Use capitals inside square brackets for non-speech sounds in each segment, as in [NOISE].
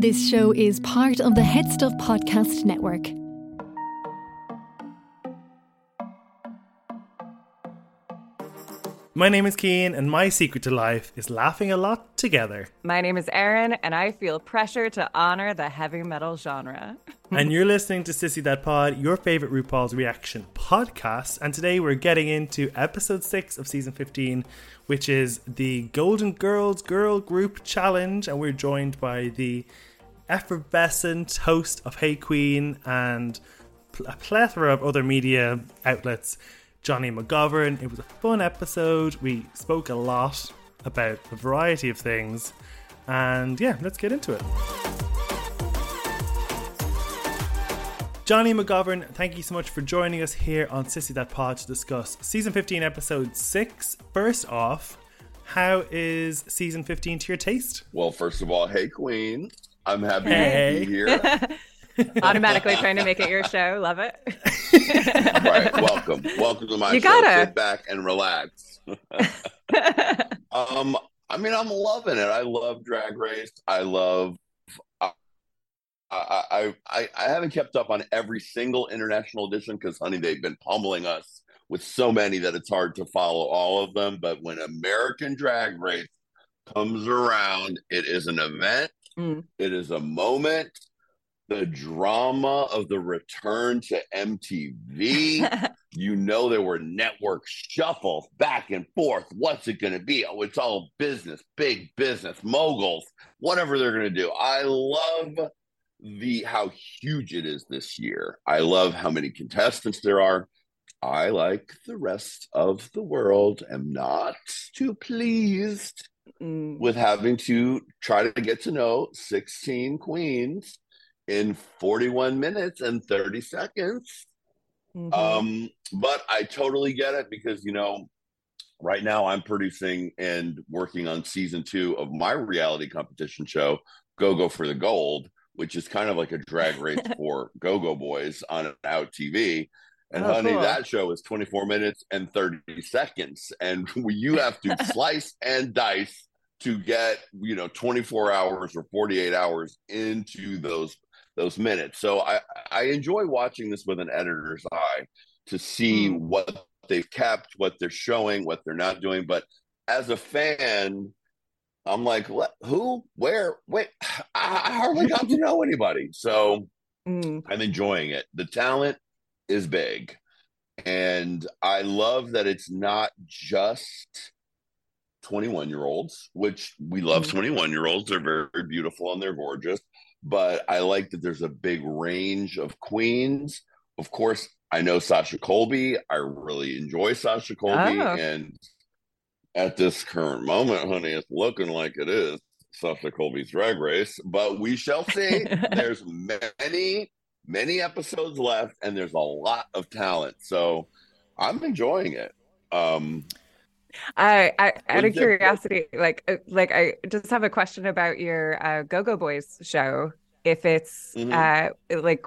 This show is part of the Head Stuff Podcast Network. My name is Cian, and my secret to life is laughing a lot together. My name is Erin, and I feel pressure to honor the heavy metal genre. [LAUGHS] and you're listening to Sissy That Pod, your favorite RuPaul's reaction podcast. And today we're getting into episode six of season 15, which is the Golden Girls Girl Group Challenge. And we're joined by the effervescent host of Hey Qween and a plethora of other media outlets. Jonny McGovern. It was a fun episode. We spoke a lot about a variety of things. And yeah, let's get into it. Jonny McGovern, thank you so much for joining us here on Sissy That Pod to discuss season 15, episode 6. First off, how is season 15 to your taste? Well, first of all, hey, Queen. I'm happy hey. to be here. [LAUGHS] Automatically trying to make it your show. Love it. right. [LAUGHS] Welcome. Welcome to my you show. Gotta. Sit back and relax. [LAUGHS] um, I mean, I'm loving it. I love Drag Race. I love. I I I, I haven't kept up on every single international edition because, honey, they've been pummeling us with so many that it's hard to follow all of them. But when American Drag Race comes around, it is an event. Mm. It is a moment the drama of the return to MTV. [LAUGHS] you know, there were network shuffles back and forth. What's it going to be? Oh, it's all business, big business, moguls, whatever they're going to do. I love the how huge it is this year. I love how many contestants there are. I like the rest of the world am not too pleased mm. with having to try to get to know 16 queens in 41 minutes and 30 seconds. Mm-hmm. Um, but I totally get it because, you know, right now I'm producing and working on season two of my reality competition show, Go Go for the Gold, which is kind of like a drag race [LAUGHS] for Go Go Boys on Out TV. And oh, honey, cool. that show is 24 minutes and 30 seconds. And [LAUGHS] you have to [LAUGHS] slice and dice to get, you know, 24 hours or 48 hours into those those minutes. So I I enjoy watching this with an editor's eye to see mm. what they've kept, what they're showing, what they're not doing. But as a fan, I'm like, what, who, where, wait, [SIGHS] I hardly got to know anybody. So mm. I'm enjoying it. The talent is big. And I love that it's not just 21 year olds, which we love mm. 21 year olds. They're very, very beautiful and they're gorgeous but I like that there's a big range of queens. Of course, I know Sasha Colby. I really enjoy Sasha Colby. Oh. And at this current moment, honey, it's looking like it is Sasha Colby's drag race, but we shall see. [LAUGHS] there's many, many episodes left, and there's a lot of talent. So I'm enjoying it. Um, I, I out of curiosity, like, uh, like I just have a question about your uh, Go Go Boys show. If it's mm-hmm. uh, like,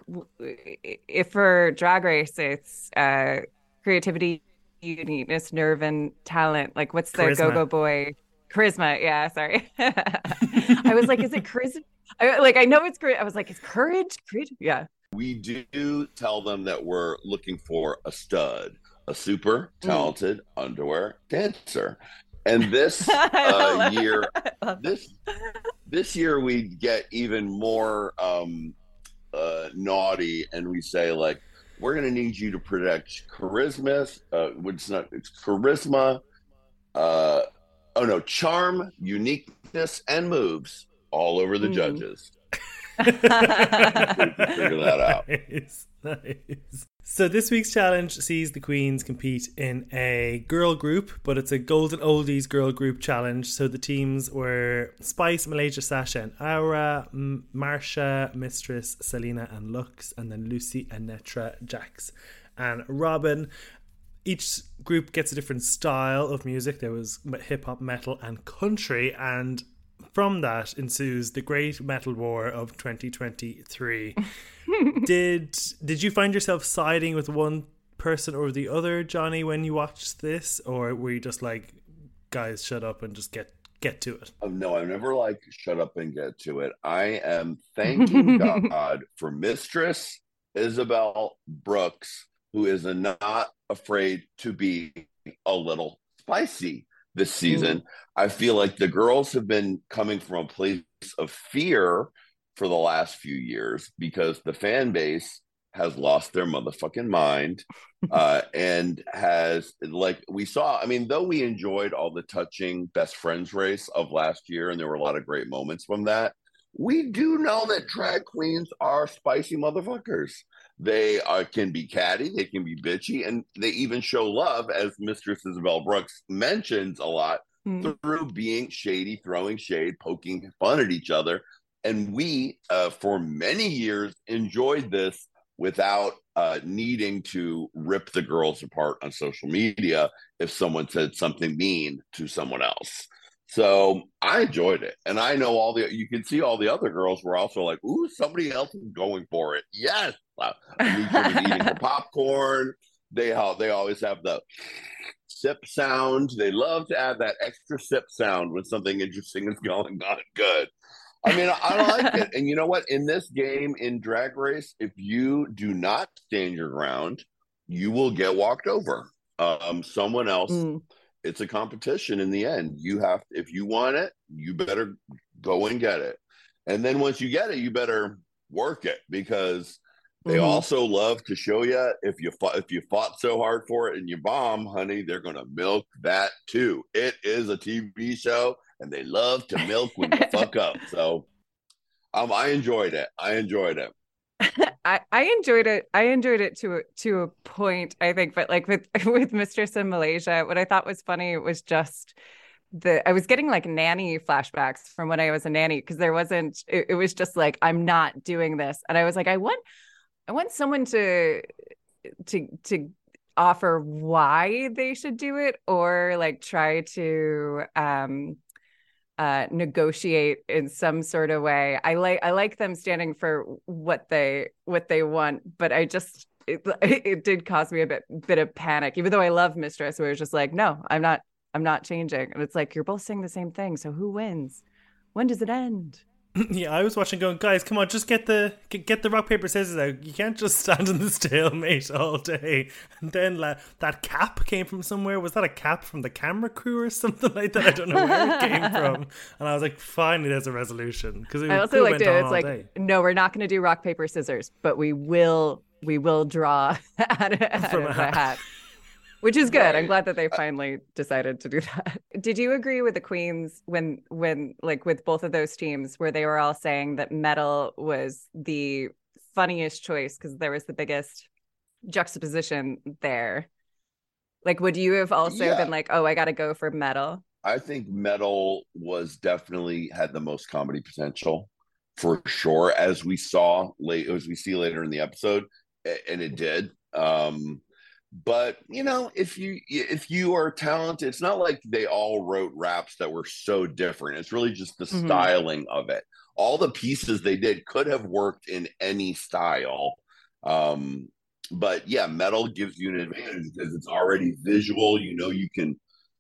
if for Drag Race, it's uh, creativity, uniqueness, nerve, and talent. Like, what's the Go Go Boy charisma? Yeah, sorry. [LAUGHS] I was like, is it charisma? I, like, I know it's great. I was like, is courage? Courage? Yeah. We do tell them that we're looking for a stud a super mm. talented mm. underwear dancer. And this [LAUGHS] uh, year, [LAUGHS] this this year we get even more um, uh, naughty, and we say like, we're going to need you to protect charisma. Uh, it's not it's charisma. Uh, oh no, charm, uniqueness, and moves all over the mm. judges. Figure that out. Nice, nice. So this week's challenge sees the queens compete in a girl group, but it's a golden oldies girl group challenge. So the teams were Spice, Malaysia, Sasha, and Aura, M- Marcia, Mistress, Salina, and Lux, and then Lucy, Anetra, Jax, and Robin. Each group gets a different style of music. There was hip hop, metal, and country, and from that ensues the great metal war of 2023. [LAUGHS] did did you find yourself siding with one person or the other, Jonny, when you watched this, or were you just like, guys, shut up and just get get to it. Oh, no, I'm never like, shut up and get to it. I am thanking [LAUGHS] God for Mistress Isabelle Brooks, who is not afraid to be a little spicy this season. Mm. I feel like the girls have been coming from a place of fear for the last few years because the fan base has lost their motherfucking mind [LAUGHS] uh, and has like we saw i mean though we enjoyed all the touching best friends race of last year and there were a lot of great moments from that we do know that drag queens are spicy motherfuckers they are, can be catty they can be bitchy and they even show love as mistress isabelle brooks mentions a lot mm. through being shady throwing shade poking fun at each other and we uh, for many years enjoyed this without uh, needing to rip the girls apart on social media if someone said something mean to someone else. So I enjoyed it. And I know all the, you can see all the other girls were also like, ooh, somebody else is going for it. Yes. Eating the [LAUGHS] popcorn. They, they always have the sip sound. They love to add that extra sip sound when something interesting is going on good. I mean, I like it. And you know what? In this game, in Drag Race, if you do not stand your ground, you will get walked over. Um, someone else. Mm. It's a competition in the end. You have, if you want it, you better go and get it. And then once you get it, you better work it because they mm-hmm. also love to show you if you fought, if you fought so hard for it and you bomb, honey, they're gonna milk that too. It is a TV show and they love to milk when you [LAUGHS] fuck up. So um, I enjoyed it. I enjoyed it. [LAUGHS] I, I enjoyed it. I enjoyed it to to a point, I think. But like with [LAUGHS] with Mistress in Malaysia, what I thought was funny was just the I was getting like nanny flashbacks from when I was a nanny because there wasn't. It, it was just like I'm not doing this, and I was like, I want I want someone to to to offer why they should do it or like try to um uh, negotiate in some sort of way. I like I like them standing for what they what they want, but I just it, [LAUGHS] it did cause me a bit bit of panic. Even though I love Mistress, where it's just like, no, I'm not I'm not changing, and it's like you're both saying the same thing. So who wins? When does it end? [CLEARS THROAT] yeah, I was watching, going, guys, come on, just get the get, get the rock paper scissors out. You can't just [LAUGHS] stand in the stalemate all day. And then la- that cap came from somewhere. Was that a cap from the camera crew or [LAUGHS] something like that? I don't know where it came [LAUGHS] from. And I was like, finally, there's a resolution because I also liked it. It's like, day. no, we're not going to do rock paper scissors, but we will we will draw out of, out of a hat which is good. Right. I'm glad that they finally decided to do that. [LAUGHS] Did you agree with the Queens when when like with both of those teams where they were all saying that metal was the funniest choice because there was the biggest juxtaposition there? Like, would you have also yeah. been like, "Oh, I got to go for metal"? I think metal was definitely had the most comedy potential for sure, as we saw late as we see later in the episode, and it did. Um, but you know if you if you are talented it's not like they all wrote raps that were so different it's really just the mm-hmm. styling of it all the pieces they did could have worked in any style um but yeah metal gives you an advantage because it's already visual you know you can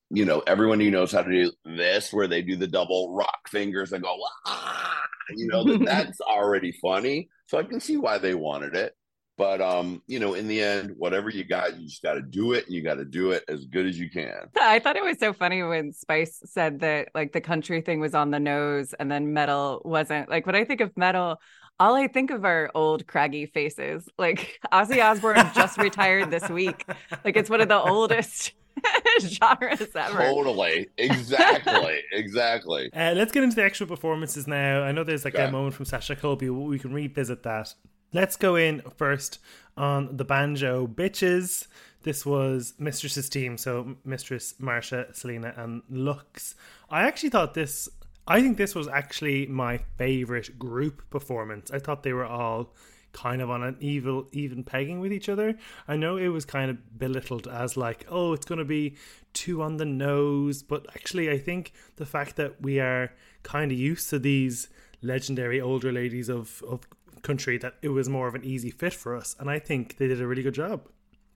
you know everyone who knows how to do this where they do the double rock fingers and go ah! you know that, [LAUGHS] that's already funny so i can see why they wanted it but um, you know, in the end, whatever you got, you just got to do it, and you got to do it as good as you can. I thought it was so funny when Spice said that like the country thing was on the nose, and then metal wasn't. Like when I think of metal, all I think of are old craggy faces. Like [LAUGHS] Ozzy Osbourne just retired this week. Like it's one of the oldest [LAUGHS] genres ever. Totally. Exactly. [LAUGHS] exactly. Uh, let's get into the actual performances now. I know there's like okay. a moment from Sasha Colby. We can revisit that Let's go in first on the banjo bitches. This was Mistress's team, so Mistress, Marcia, Salina, and Lux. I actually thought this. I think this was actually my favorite group performance. I thought they were all kind of on an evil even pegging with each other. I know it was kind of belittled as like, oh, it's going to be too on the nose, but actually I think the fact that we are kind of used to these legendary older ladies of of country that it was more of an easy fit for us. And I think they did a really good job.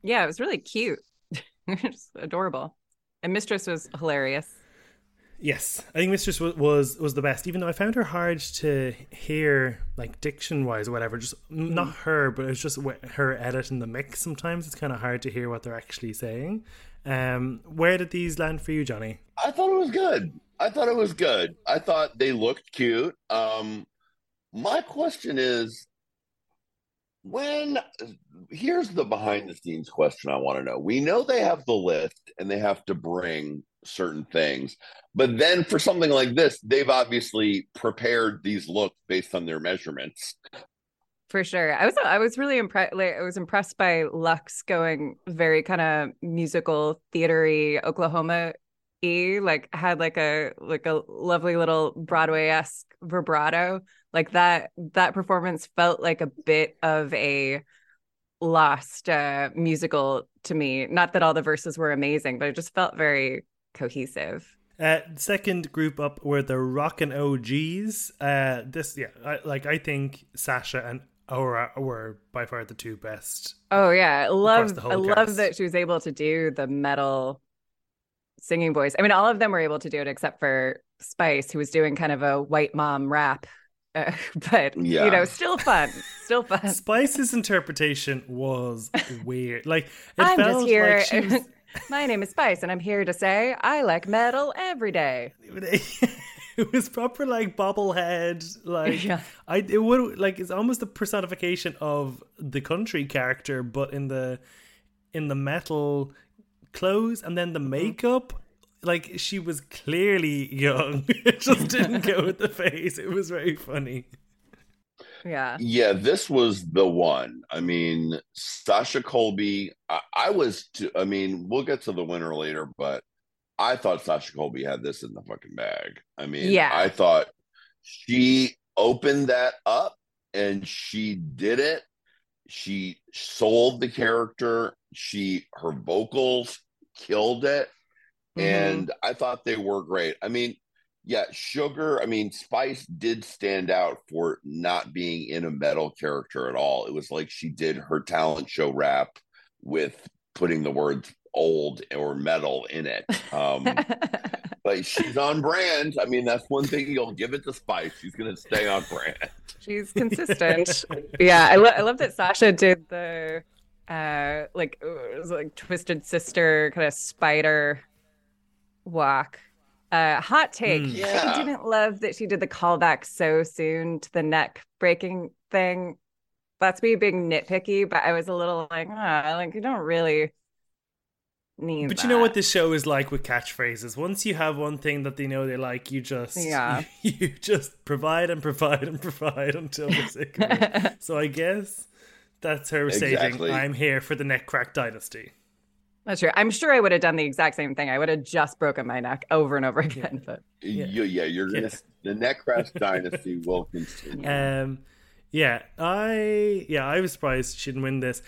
Yeah, it was really cute. [LAUGHS] Just adorable. And Mistress was hilarious. Yes, I think Mistress was, was was the best. Even though I found her hard to hear, like diction wise or whatever. Just mm. not her, but it's just her edit in the mix. Sometimes it's kind of hard to hear what they're actually saying. Um, where did these land for you, Jonny? I thought it was good. I thought it was good. I thought they looked cute. Um, my question is, when here's the behind the scenes question I want to know. We know they have the list and they have to bring certain things. But then for something like this, they've obviously prepared these looks based on their measurements. For sure. I was I was really impressed like, I was impressed by Lux going very kind of musical theatery Oklahoma e like had like a like a lovely little Broadway-esque vibrato. Like that that performance felt like a bit of a lost uh musical to me. Not that all the verses were amazing, but it just felt very cohesive. Uh, second group up were the Rockin' OGs. Uh, this, yeah, I, like I think Sasha and Aura were by far the two best. Oh yeah, I love I love that she was able to do the metal singing voice. I mean, all of them were able to do it except for Spice, who was doing kind of a white mom rap. Uh, [LAUGHS] but yeah. you know, still fun, still [LAUGHS] fun. Spice's interpretation was weird. Like I'm just here. Like was... [LAUGHS] My name is Spice, and I'm here to say I like metal every day. it was proper like bobblehead like yeah. i it would like it's almost a personification of the country character but in the in the metal clothes and then the mm-hmm. makeup like she was clearly young. [LAUGHS] It just didn't go with the face. It was very funny. Yeah. Yeah this was the one. I mean sasha colby i, I was to, i mean we'll get to the winner later but i thought sasha colby had this in the fucking bag. I mean yeah. I thought she opened that up and she did it. She sold the character. She her vocals killed it mm-hmm. and i thought they were great i mean yeah, Sugar, I mean, Spice did stand out for not being in a metal character at all. It was like she did her talent show rap with putting the words old or metal in it. Um, [LAUGHS] but she's on brand. I mean, that's one thing you'll give it to Spice. She's going to stay on brand. She's consistent. [LAUGHS] yeah, I, lo- I love that Sasha did the uh like it was like twisted sister kind of spider walk uh, hot take. Mm. Yeah. I didn't love that she did the callback so soon to the neck breaking thing. That's me being nitpicky, but I was a little like, ah, like you don't really need. But that. you know what the show is like with catchphrases. Once you have one thing that they know they like, you just yeah, you, [LAUGHS] you just provide and provide and provide until they're sick of it. so I guess that's her exactly. stating, "I'm here for the neck crack dynasty." That's true. I'm sure I would have done the exact same thing. I would have just broken my neck over and over again. But yeah, yeah, you're gonna the neck crash dynasty will continue. Um, yeah, I yeah, I was surprised she didn't win this.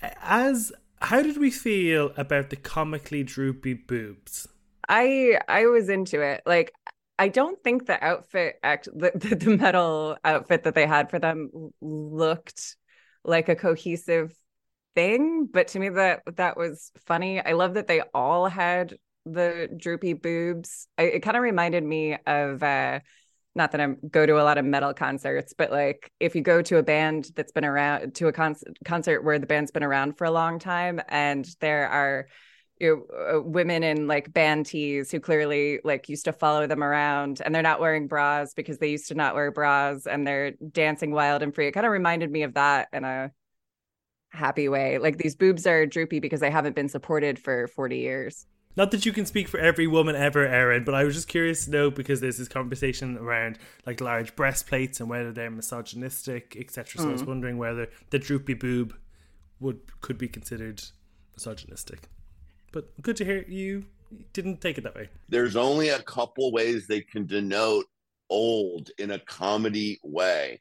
As how did we feel about the comically droopy boobs? I I was into it. Like I don't think the outfit act [LAUGHS] the, the, the metal outfit that they had for them looked like a cohesive thing, but to me that that was funny. I love that they all had the droopy boobs. I, it kind of reminded me of uh not that I go to a lot of metal concerts, but like if you go to a band that's been around to a con- concert where the band's been around for a long time and there are you know, uh, women in like band tees who clearly like used to follow them around and they're not wearing bras because they used to not wear bras and they're dancing wild and free. It kind of reminded me of that in a happy way. Like these boobs are droopy because they haven't been supported for 40 years. Not that you can speak for every woman ever, Erin, but I was just curious to know because there's this conversation around like large breastplates and whether they're misogynistic, etc. So mm. I was mm. wondering whether the droopy boob would could be considered misogynistic. But good to hear you didn't take it that way. There's only a couple ways they can denote old in a comedy way.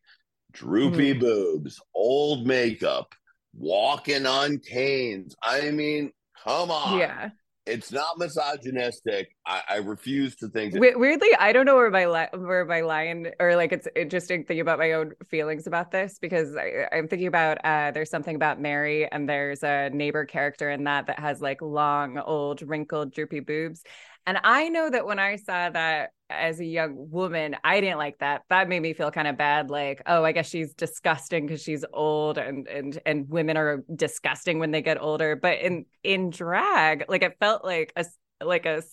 Droopy mm. boobs, old makeup, walking on canes. I mean, come on. Yeah. It's not misogynistic. I, I refuse to think. That- Weirdly, I don't know where my li- where my line or like it's interesting thinking about my own feelings about this because I, am thinking about uh, there's something about Mary and there's a neighbor character in that that has like long, old, wrinkled, droopy boobs, And I know that when I saw that as a young woman, I didn't like that. That made me feel kind of bad. Like, oh, I guess she's disgusting because she's old, and and and women are disgusting when they get older. But in in drag, like it felt like a like a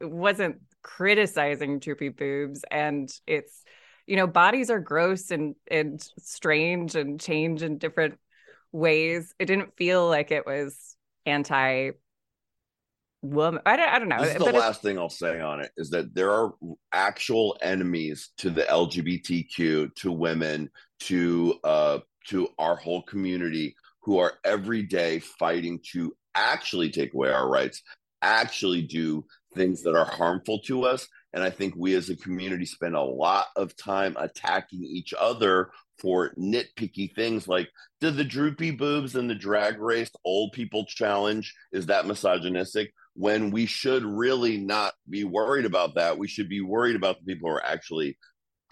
wasn't criticizing droopy boobs, and it's you know bodies are gross and and strange and change in different ways. It didn't feel like it was anti woman. I don't, I don't know. This is the last thing I'll say on it is that there are actual enemies to the LGBTQ, to women, to uh, to our whole community who are every day fighting to actually take away our rights, actually do things that are harmful to us. And I think we as a community spend a lot of time attacking each other for nitpicky things like did the droopy boobs and the drag race old people challenge is that misogynistic when we should really not be worried about that. We should be worried about the people who are actually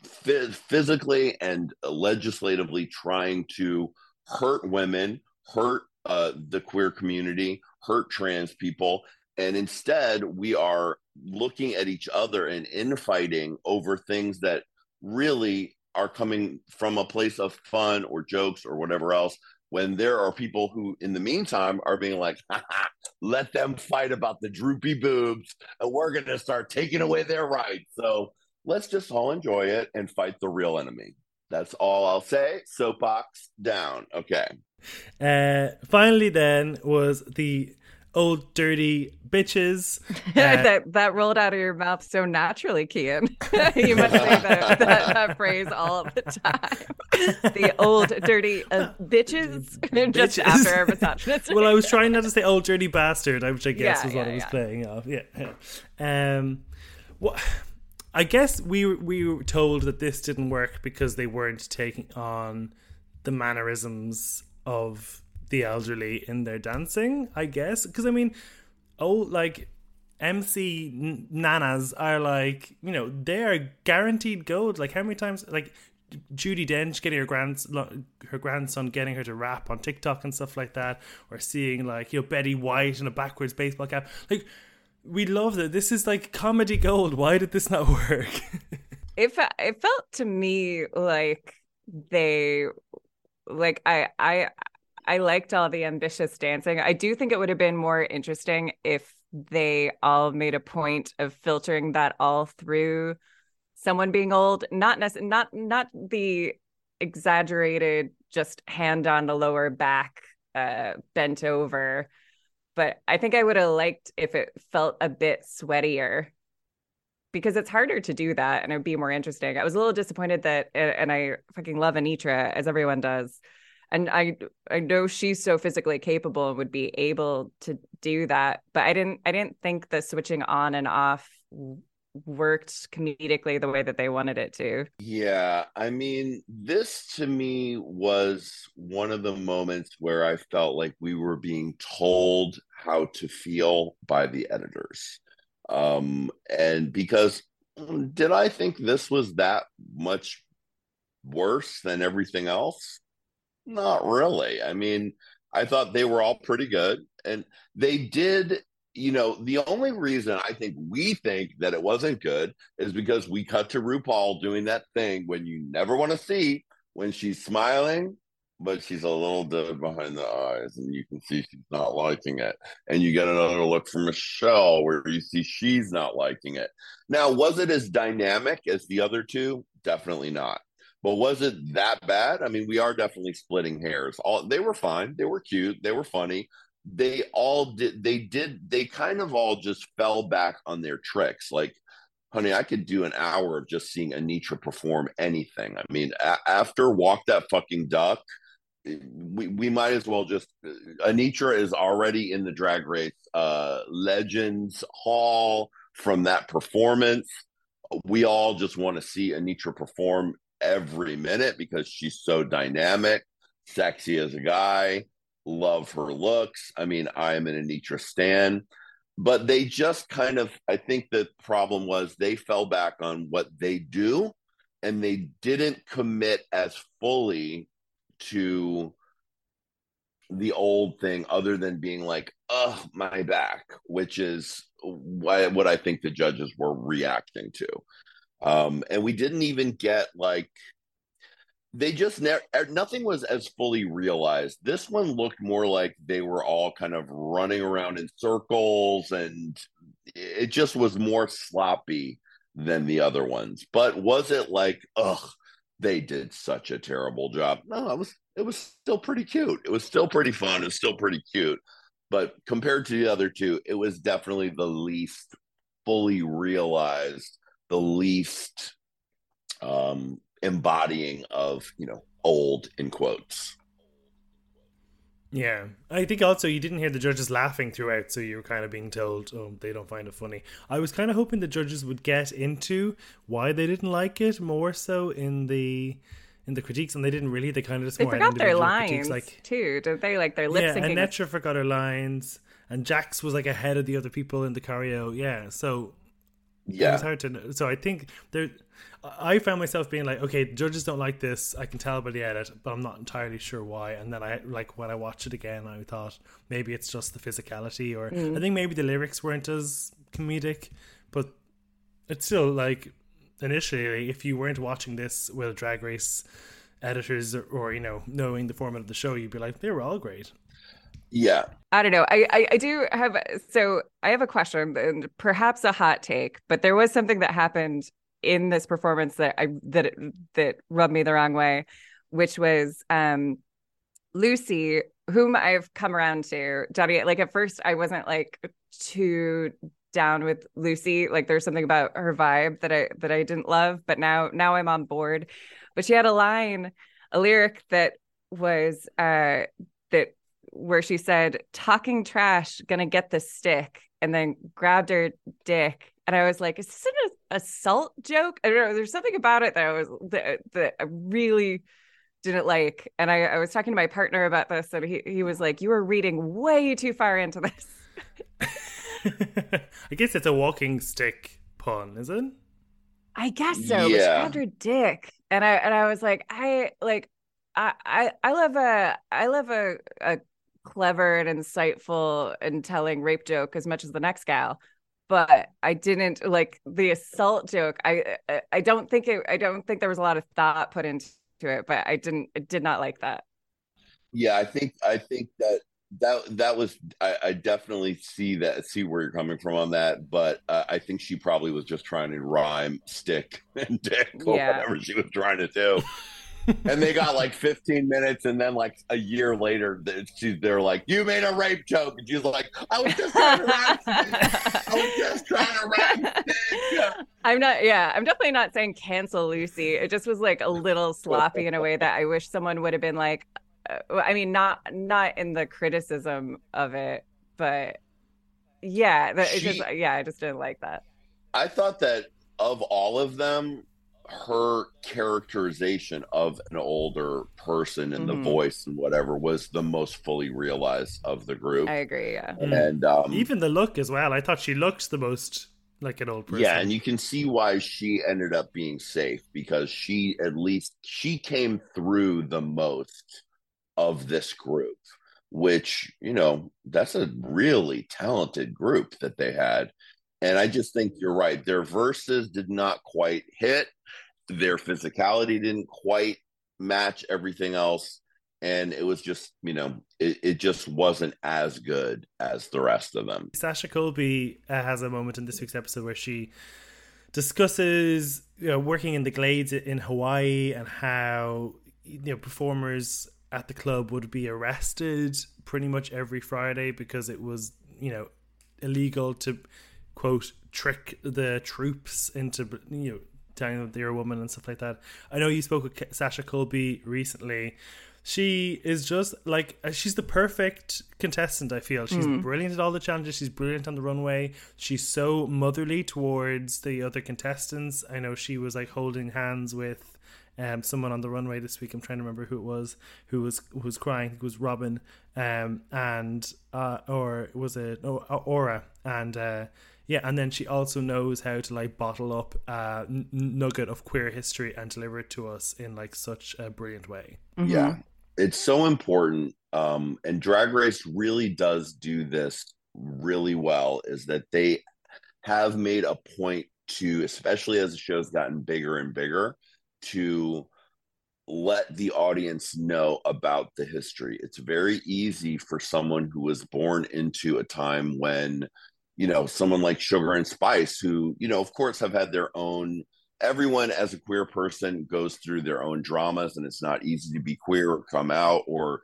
physically and legislatively trying to hurt women, hurt uh, the queer community, hurt trans people. And instead, we are looking at each other and infighting over things that really are coming from a place of fun or jokes or whatever else when there are people who, in the meantime, are being like, let them fight about the droopy boobs and we're going to start taking away their rights. So let's just all enjoy it and fight the real enemy. That's all I'll say. Soapbox down. Okay. Uh, finally, then was the old dirty bitches. Uh, [LAUGHS] that that rolled out of your mouth so naturally, Cian. [LAUGHS] [LAUGHS] you must say that, that, that, phrase all the time. The old dirty uh, bitches, bitches. just after our misogynist. well, I was trying not to say old dirty bastard, which I guess yeah, was yeah, what I was yeah. playing off. Yeah. Um, well, I guess we we were told that this didn't work because they weren't taking on the mannerisms of the elderly in their dancing, I guess. Because I mean, oh, like MC nanas are like, you know, they are guaranteed gold. Like how many times, like Judi Dench getting her grand her grandson getting her to rap on TikTok and stuff like that, or seeing like you know Betty White in a backwards baseball cap. Like we love that. This is like comedy gold. Why did this not [LAUGHS] work? it it felt to me like they like I I I liked all the ambitious dancing. I do think it would have been more interesting if they all made a point of filtering that all through someone being old, not nec- not not the exaggerated just hand on the lower back uh bent over but I think I would have liked if it felt a bit sweatier because it's harder to do that and it would be more interesting. I was a little disappointed that and I fucking love Anetra as everyone does and I I know she's so physically capable and would be able to do that, but I didn't I didn't think the switching on and off worked comedically the way that they wanted it to. Yeah, I mean, this to me was one of the moments where I felt like we were being told how to feel by the editors. Um and because mm, did I think this was that much worse than everything else? Not really. I mean, I thought they were all pretty good. And they did, you know, the only reason I think we think that it wasn't good is because we cut to RuPaul doing that thing when you never want to see when she's smiling, but she's a little dead behind the eyes and you can see she's not liking it. And you get another look from Michelle where you see she's not liking it. Now, was it as dynamic as the other two? Definitely not. But was it that bad? I mean, we are definitely splitting hairs. All they were fine. They were cute. They were funny. They all did. They did. They kind of all just fell back on their tricks. Like, honey, I could do an hour of just seeing Anetra perform anything. I mean, a- after Walk That Fucking Duck, we, we might as well just Anetra is already in the drag race uh legends hall from that performance we all just want to see Anetra perform every minute because she's so dynamic, sexy as a guy, love her looks. I mean, I am an Anetra Stan. But they just kind of, I think the problem was they fell back on what they do and they didn't commit as fully to the old thing other than being like, oh, my back, which is what I think the judges were reacting to. Um, and we didn't even get like they just never er, nothing was as fully realized. This one looked more like they were all kind of running around in circles and it just was more sloppy than the other ones. But was it like, ugh, they did such a terrible job? No, it was it was still pretty cute. It was still pretty fun. It was still pretty cute. But compared to the other two, it was definitely the least fully realized, the least um embodying of, you know, old in quotes. Yeah, I think also you didn't hear the judges laughing throughout, so you were kind of being told, "Oh, they don't find it funny." I was kind of hoping the judges would get into why they didn't like it more so in the in the critiques, and they didn't really. They kind of just they forgot their lines like too, did they? Like their lip yeah, syncing. and Netra forgot her lines, and Jax was like ahead of the other people in the choreo. Yeah, so yeah, it was hard to. Know. So I think there. I found myself being like, okay, judges don't like this. I can tell by the edit, but I'm not entirely sure why. And then I like when I watched it again, I thought maybe it's just the physicality, or mm. I think maybe the lyrics weren't as comedic, but it's still like initially, if you weren't watching this with Drag Race editors or, or you know knowing the format of the show, you'd be like, they were all great. Yeah. I don't know. I, I, I do have so I have a question and perhaps a hot take, but there was something that happened in this performance that I that that rubbed me the wrong way, which was um Lucy, whom I've come around to. Jonny, like at first I wasn't like too down with Lucy. Like there's something about her vibe that I that I didn't love, but now now I'm on board. But she had a line, a lyric that was uh where she said, talking trash, gonna get the stick, and then grabbed her dick and I was like, "Is this an assault joke?" I don't know. There's something about it that I was that, that I really didn't like, and I, I was talking to my partner about this, and he he was like, "You were reading way too far into this." [LAUGHS] I guess it's a walking stick pun, is it? I guess so. Yeah. But she her dick, and I and I was like, I like, I I I love a I love a a clever and insightful and telling rape joke as much as the next gal but I didn't like the assault joke. I I don't think it. I don't think there was a lot of thought put into it, but I didn't. I did not like that. Yeah, I think I think that that that was I, I definitely see that see where you're coming from on that, but uh, I think she probably was just trying to rhyme stick [LAUGHS] and dick or yeah. whatever she was trying to do and they got like 15 minutes, and then like a year later, they're like, "You made a rape joke," and she's like, "I was just trying to rap. [LAUGHS] I was just trying to rap." I'm not. Yeah, I'm definitely not saying cancel Lucy. It just was like a little sloppy in a way that I wish someone would have been like. Uh, I mean, not not in the criticism of it, but yeah, she, just yeah, I just didn't like that. I thought that of all of them, her characterization of an older person and mm-hmm. the voice and whatever was the most fully realized of the group. I agree, yeah. And um, even the look as well. I thought she looks the most like an old person. Yeah, and you can see why she ended up being safe because she at least she came through the most of this group, which, you know, that's a really talented group that they had. And I just think you're right. Their verses did not quite hit. Their physicality didn't quite match everything else. And it was just you know it, it just wasn't as good as the rest of them. Sasha colby uh, has a moment in this week's episode where she discusses you know working in the glades in hawaii and how you know performers at the club would be arrested pretty much every friday because it was you know illegal to quote trick the troops into you know telling them they're a woman and stuff like that. I know you spoke with Sasha Colby recently. She is just like uh, she's the perfect contestant. I feel she's mm. brilliant at all the challenges. She's brilliant on the runway. She's so motherly towards the other contestants. I know she was like holding hands with um, someone on the runway this week. I'm trying to remember who it was who was who was crying. It was Robin, um, and uh, or was it oh, Aura and. Uh, yeah, and then she also knows how to like bottle up a n- nugget of queer history and deliver it to us in like such a brilliant way. Mm-hmm. Yeah, it's so important. Um, and Drag Race really does do this really well. Is that they have made a point to, especially as the show's gotten bigger and bigger, to let the audience know about the history. It's very easy for someone who was born into a time when, you know, someone like Sugar and Spice, who, you know, of course have had their own, everyone as a queer person goes through their own dramas, and it's not easy to be queer or come out or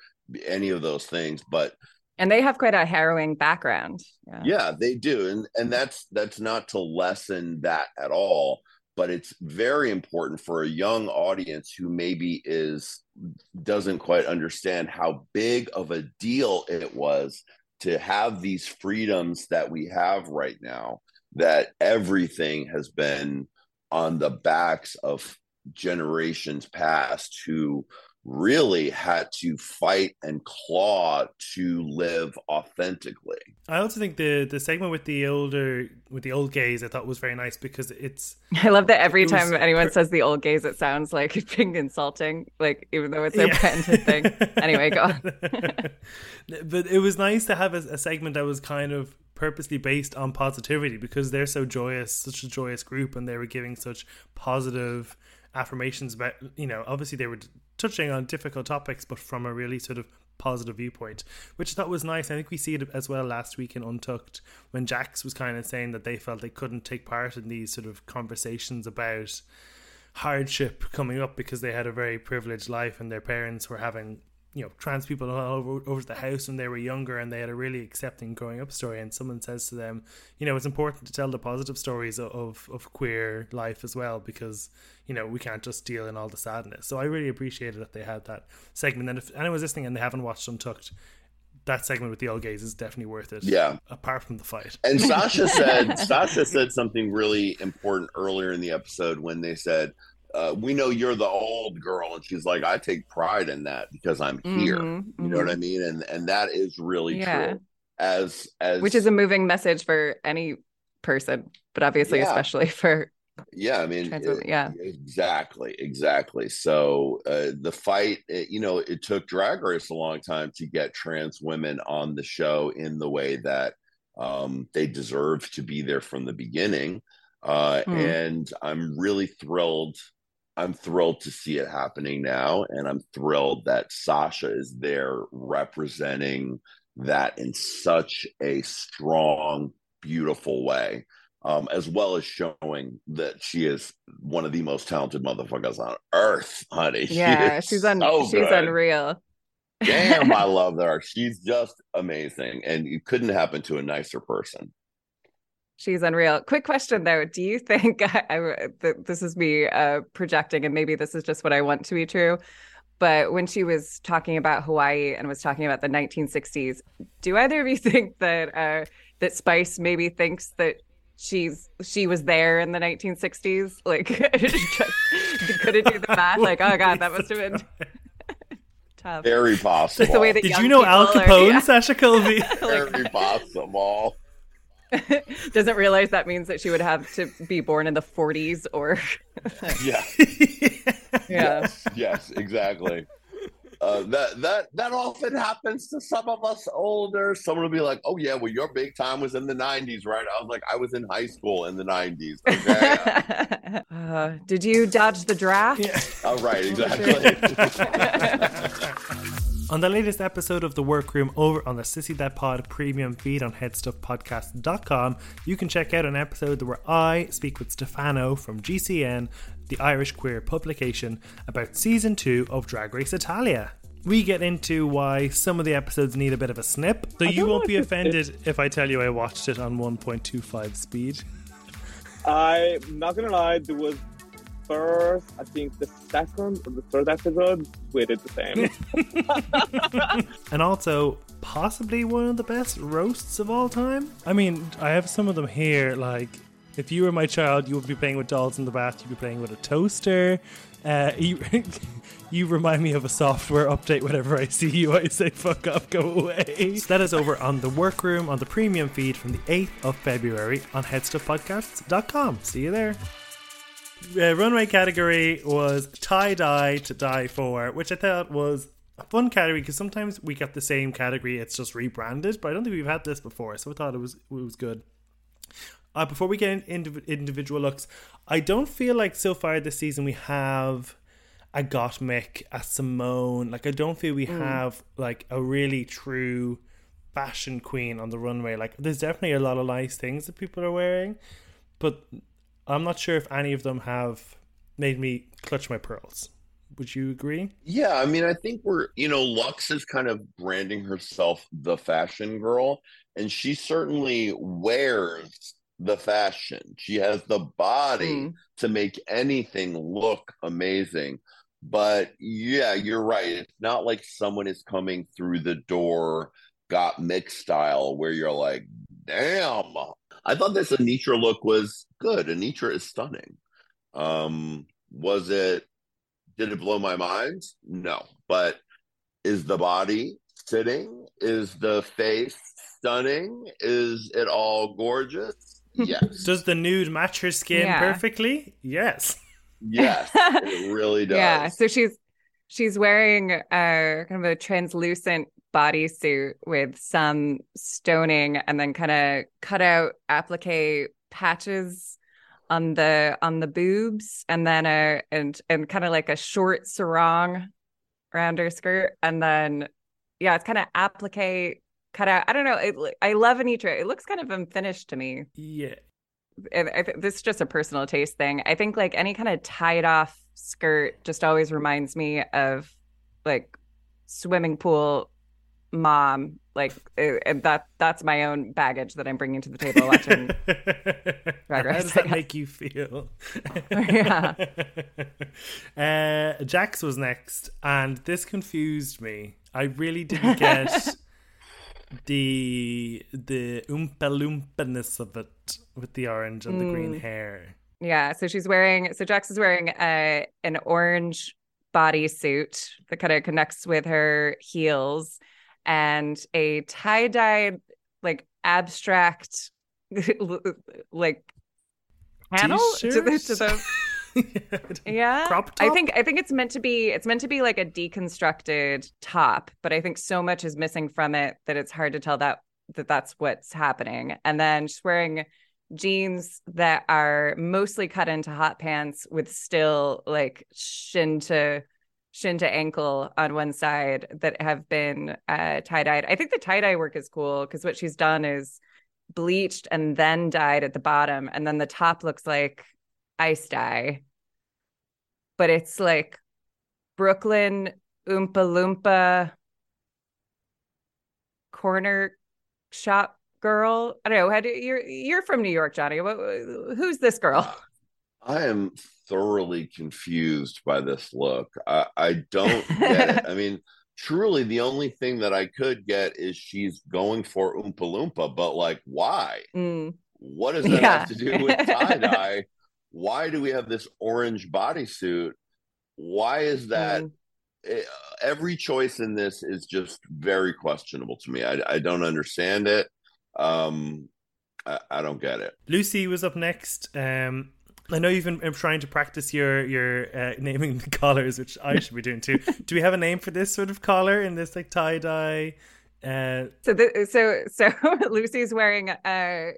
any of those things. But and they have quite a harrowing background yeah. yeah they do and and that's that's not to lessen that at all but it's very important for a young audience who maybe is doesn't quite understand how big of a deal it was to have these freedoms that we have right now that everything has been on the backs of generations past who really had to fight and claw to live authentically. I also think the the segment with the older with the old gays I thought was very nice because it's [LAUGHS] I love that every time anyone per- says the old gays it sounds like being insulting like even though it's a yeah. thing. [LAUGHS] Anyway, go on. [LAUGHS] but it was nice to have a, a segment that was kind of purposely based on positivity because they're so joyous, such a joyous group and they were giving such positive affirmations about you know obviously they were touching on difficult topics, but from a really sort of positive viewpoint, which I thought was nice. I think we see it as well last week in Untucked when Jax was kind of saying that they felt they couldn't take part in these sort of conversations about hardship coming up because they had a very privileged life and their parents were having you know trans people all over, over to the house when they were younger and they had a really accepting growing up story and someone says to them you know it's important to tell the positive stories of, of queer life as well because you know we can't just deal in all the sadness so i really appreciated that they had that segment and if anyone's listening and they haven't watched untucked that segment with the old gays is definitely worth it. Yeah. Apart from the fight. And Sasha said [LAUGHS] Sasha said something really important earlier in the episode when they said, uh, we know you're the old girl and she's like i take pride in that because i'm here mm-hmm, you know mm-hmm. what i mean and and that is really yeah. true as as which is a moving message for any person but obviously yeah. especially [LAUGHS] for yeah i mean it, yeah exactly exactly so uh, the fight it, you know it took drag race a long time to get trans women on the show in the way that um, they deserve to be there from the beginning uh, hmm. and i'm really thrilled I'm thrilled to see it happening now. And I'm thrilled that Sasha is there representing that in such a strong, beautiful way. Um, as well as showing that she is one of the most talented motherfuckers on earth, honey. Yeah, she she's un- so she's good. unreal. Damn, I [LAUGHS] love her. She's just amazing, and it couldn't happen to a nicer person. She's unreal. Quick question though: Do you think [LAUGHS] I, I, this is me uh, projecting, and maybe this is just what I want to be true? But when she was talking about Hawaii and was talking about the 1960s, do either of you [LAUGHS] think that uh, that Spice maybe thinks that she's she was there in the 1960s? Like, [LAUGHS] couldn't do the math. Like, oh god, that must have been. Tough. Very possible. the way that Did you know Al Capone, are, yeah. Sasha Colby? Very possible. [LAUGHS] doesn't realize that means that she would have to be born in the 40s or [LAUGHS] yeah [LAUGHS] yeah yes, yes exactly uh, that that that often happens to some of us older. Someone will be like, "Oh yeah, well your big time was in the '90s, right?" I was like, "I was in high school in the '90s." Okay. uh, did you dodge the draft? Yeah. Oh right, exactly. On the latest episode of The Workroom over on the Sissy That Pod premium feed on headstuffpodcast.com, you can check out an episode where I speak with Stefano from GCN, the Irish queer publication, about season 2 of Drag Race Italia. We get into why some of the episodes need a bit of a snip, so you won't be offended if I tell you I watched it on 1.25 speed. I'm not gonna lie, there was first, I think the second or the third episode, we did the same. [LAUGHS] [LAUGHS] and also, possibly one of the best roasts of all time. I mean, I have some of them here. Like, if you were my child, you would be playing with dolls in the bath. You'd be playing with a toaster. Uh, you, [LAUGHS] you remind me of a software update whenever I see you. I say, fuck off, go away. that is over on the workroom on the premium feed from the 8th of February on headstuffpodcasts.com. See you there uh, runway category was tie dye to die for, which I thought was a fun category because sometimes we get the same category, it's just rebranded. But I don't think we've had this before, so I thought it was it was good. uh, before we get into individual looks, I don't feel like so far this season we have a Gottmik, a Simone. Like I don't feel we mm. have like a really true fashion queen on the runway. Like there's definitely a lot of nice things that people are wearing, but I'm not sure if any of them have made me clutch my pearls. Would you agree? Yeah, I mean, I think we're, you know, Luxx is kind of branding herself the fashion girl, and she certainly wears the fashion. She has the body mm. to make anything look amazing. But yeah, you're right. It's not like someone is coming through the door, Gottmik style, where you're like, damn. I thought this Anetra look was good. Anetra is stunning. Um, was it did it blow my mind? No. But is the body sitting? Is the face stunning? Is it all gorgeous? Yes. [LAUGHS] Does the nude match her skin yeah. perfectly? Yes. Yes, [LAUGHS] it really does. Yeah. So she's she's wearing a kind of a translucent bodysuit with some stoning and then kind of cut out applique patches on the on the boobs and then a and and kind of like a short sarong around her skirt and then yeah it's kind of applique cut out. I don't know it, i love Anetra it looks kind of unfinished to me. Yeah. And I th- this is just a personal taste thing. I think like any kind of tied off skirt just always reminds me of like swimming pool mom like it, that that's my own baggage that i'm bringing to the table watching [LAUGHS] Drag Race, how does that [LAUGHS] make you feel? Yeah. [LAUGHS] Uh jax was next and this confused me. I really didn't get the the oompa loompiness of it with the orange and mm. the green mm. hair. Yeah so she's wearing so jax is wearing a uh, an orange bodysuit that kind of connects with her heels and a tie dyed like abstract [LAUGHS] like panel to the, to the [LAUGHS] yeah. I think i think it's meant to be it's meant to be like a deconstructed top but i think so much is missing from it that it's hard to tell that that that's what's happening. And then she's wearing jeans that are mostly cut into hot pants with still like shin to shin to ankle on one side that have been uh, tie dyed. I think the tie dye work is cool because what she's done is bleached and then dyed at the bottom, and then the top looks like ice dye. But it's like Brooklyn Oompa Loompa corner shop girl. I don't know. How do you're you're from New York, Jonny? Who's this girl? I am thoroughly confused by this look. I, I don't get it. [LAUGHS] I mean, truly, the only thing that I could get is she's going for Oompa Loompa, but like, why? Mm. What does that yeah. have to do with tie dye? [LAUGHS] why do we have this orange bodysuit? Why is that? Mm. It, every choice in this is just very questionable to me. I, I don't understand it. Um, I, I, don't get it. Lucy was up next. Um, I know you've been trying to practice your your uh, naming the collars, which I should be doing too. [LAUGHS] Do we have a name for this sort of collar in this like tie dye? Uh... So the, so so [LAUGHS] Lucy's wearing a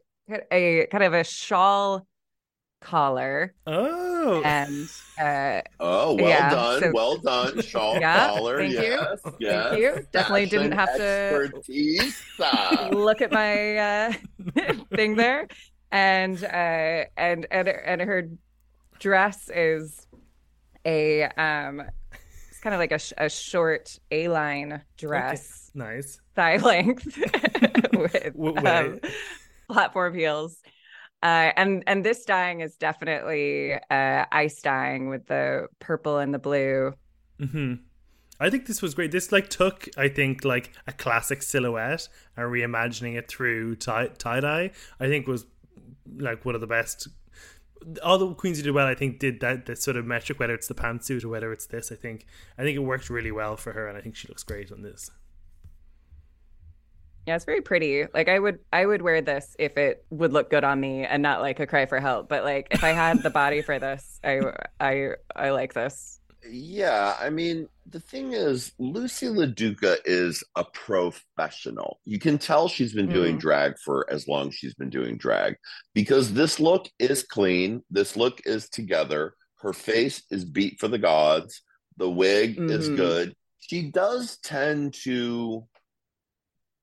a kind of a shawl collar. Oh, and uh, oh, well yeah, done, so, well done, [LAUGHS] shawl yeah, collar. Thank yes, you, yes. thank you. Definitely didn't have to look at my uh, thing there and uh, and and and her dress is a um, it's kind of like a, a short A line dress, okay. nice thigh length [LAUGHS] with um, platform heels. Uh, and and this dyeing is definitely uh, ice dyeing with the purple and the blue. Mm-hmm. I think this was great. This like took, I think, like a classic silhouette and reimagining it through tie dye. I think was like one of the best. All the queens who did well, I think, did that that sort of metric, whether it's the pantsuit or whether it's this. I think I think it worked really well for her, and I think she looks great on this. Yeah, it's very pretty. Like I would I would wear this if it would look good on me and not like a cry for help. But like if I had the body for this, I I I like this. Yeah, I mean, the thing is, Lucy LaDuca is a professional. You can tell she's been doing Mm. drag for as long as she's been doing drag because this look is clean. This look is together. Her face is beat for the gods. The wig is Mhm. good. She does tend to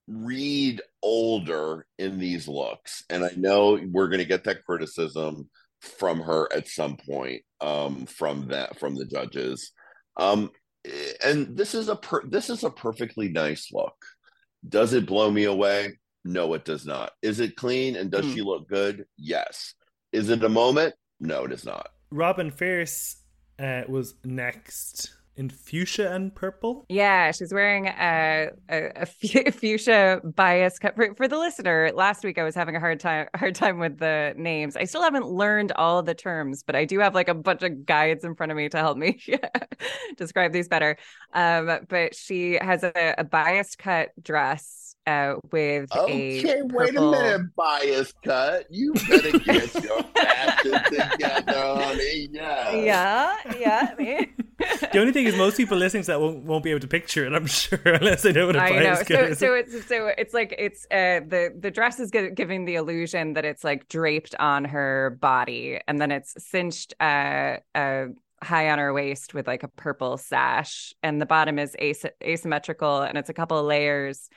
read older in these looks. And I know we're going to get that criticism from her at some point um from that from the judges. Um and this is a per- this is a perfectly nice look. Does it blow me away? No it does not. Is it clean and does Hmm. she look good? Yes. Is it a moment? No it is not. Robin Fierce uh, was next in fuchsia and purple. Yeah, she's wearing a a, a [LAUGHS] fuchsia bias cut for, for the listener. Last week I was having a hard time [LAUGHS] hard time with the names. I still haven't learned all of the terms, but I do have like a bunch of guides in front of me to help me [LAUGHS] describe these better. Um, but she has a, a bias cut dress uh, with okay a wait a minute bias cut you better get your fashion together honey yeah Yeah, yeah. The only thing is, most people listening to that won't, won't be able to picture it. I'm sure, [LAUGHS] unless they know what a I know. So, so it's so it's like it's uh the the dress is giving the illusion that it's like draped on her body, and then it's cinched uh uh high on her waist with like a purple sash, and the bottom is as- asymmetrical, and it's a couple of layers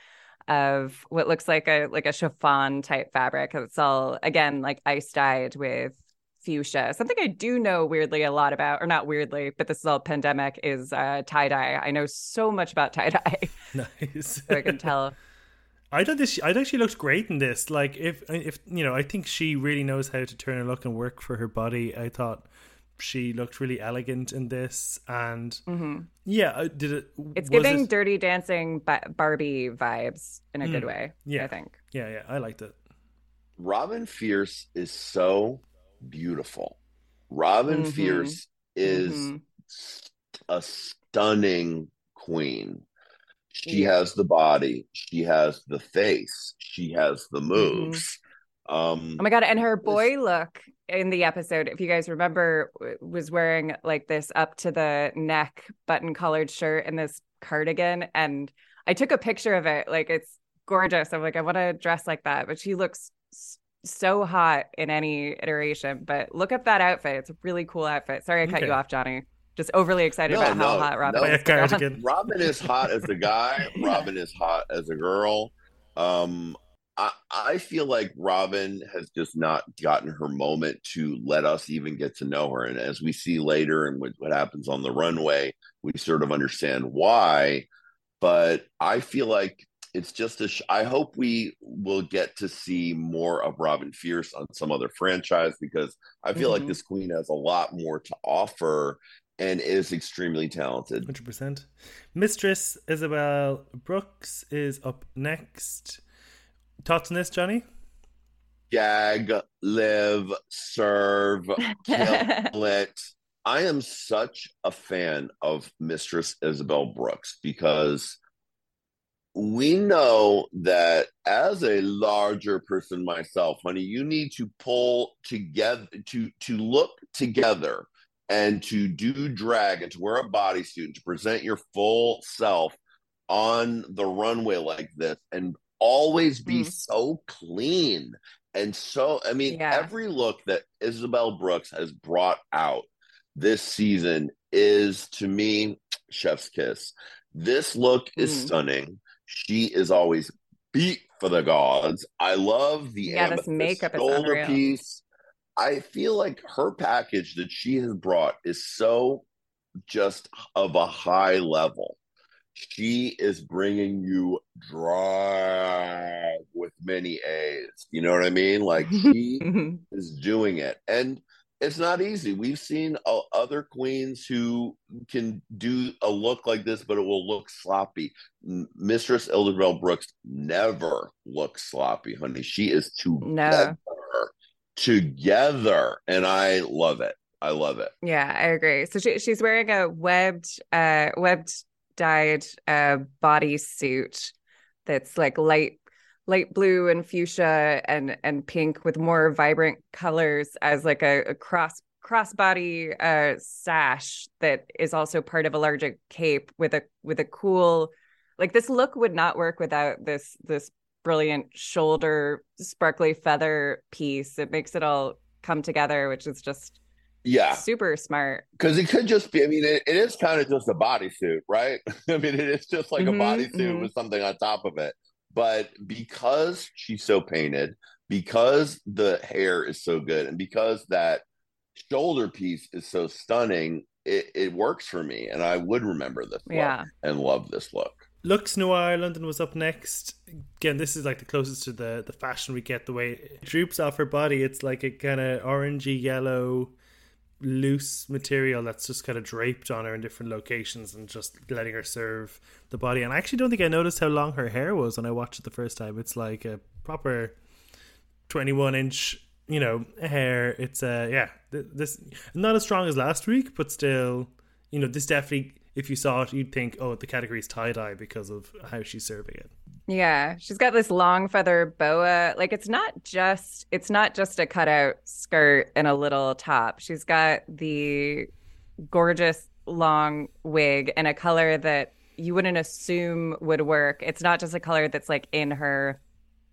of what looks like a like a chiffon type fabric. It's all again like ice dyed with fuchsia. Something I do know weirdly a lot about, or not weirdly, but this is all pandemic, is uh, tie dye. I know so much about tie dye, [LAUGHS] nice. so I can tell. I thought this. I thought she looked great in this. Like, if if you know, I think she really knows how to turn a look and work for her body. I thought she looked really elegant in this, and hmm yeah, uh, did it? It's giving it- Dirty Dancing Barbie vibes in a good Mm, way. yeah. I think. yeah, yeah, I liked it. Robin Fierce is so beautiful. Robin Mhm. Fierce is Mhm. a stunning queen. She Yeah. has the body, she has the face, she has the Mm-hmm. moves. Um Oh my god! And her boy look in the episode, if you guys remember, was wearing like this up to the neck button collared shirt and this cardigan. And I took a picture of it. Like it's gorgeous. I'm like, I want to dress like that. But she looks so hot in any iteration. But look up that outfit. It's a really cool outfit. Sorry, I cut Okay. you off, Jonny. Just overly excited No, about how hot Robin no. Is. to put on. cardigan. Robin is hot as a guy. Robin is hot as a girl. Um, I, I feel like Robin has just not gotten her moment to let us even get to know her. And as we see later and what, what happens on the runway, we sort of understand why. But I feel like it's just a. Sh- I hope we will get to see more of Robin Fierce on some other franchise because I feel like Mhm. this queen has a lot more to offer and is extremely talented. Hundred percent. Mistress Isabelle Brooks is up next. Thoughts on this, Jonny? gag, live, serve, kill [LAUGHS] it. I am such a fan of Mistress Isabelle Brooks because we know that as a larger person myself, honey, you need to pull together to to look together and to do drag and to wear a bodysuit and to present your full self on the runway like this and always be Mm. so clean and so I mean Yeah. every look that Isabelle Brooks has brought out this season is to me [TSK] chef's kiss. This look is Mm. stunning. She is always beat for the gods. I love the Yeah, this makeup shoulder piece. I feel like her package that she has brought is so just of a high level. She is bringing you drag with many A's. You know what I mean? Like she [LAUGHS] is doing it. And it's not easy. We've seen uh, other queens who can do a look like this, but it will look sloppy. M- Mistress Isabelle Brooks never looks sloppy, honey. She is together, together, and I love it. I love it. Yeah, I agree. So she she's wearing a webbed uh webbed dyed uh bodysuit that's like light light blue and fuchsia and and pink with more vibrant colors as like a, a cross crossbody uh sash that is also part of a larger cape with a with a cool like this look would not work without this this brilliant shoulder sparkly feather piece. It makes it all come together which is just yeah. super smart. Because it could just be i mean it, it is kind of just a bodysuit right? [LAUGHS] I mean it is just like Mhm, a bodysuit mhm. with something on top of it but because she's so painted because the hair is so good and because that shoulder piece is so stunning it, it works for me and i would remember this look Yeah. and love this look Luxx Noir London was up next. Again, this is like the closest to the, the fashion we get. The way it droops off her body, it's like a kind of orangey yellow, loose material that's just kind of draped on her in different locations and just letting her serve the body. And I actually don't think I noticed how long her hair was when I watched it the first time. It's like a proper twenty one inch, you know, hair. It's uh yeah, this not as strong as last week, but still, you know, this definitely. If you saw it, you'd think, "Oh, the category is tie dye because of how she's serving it." Yeah, she's got this long feather boa. Like it's not just it's not just a cutout skirt and a little top. She's got the gorgeous long wig and a color that you wouldn't assume would work. It's not just a color that's like in her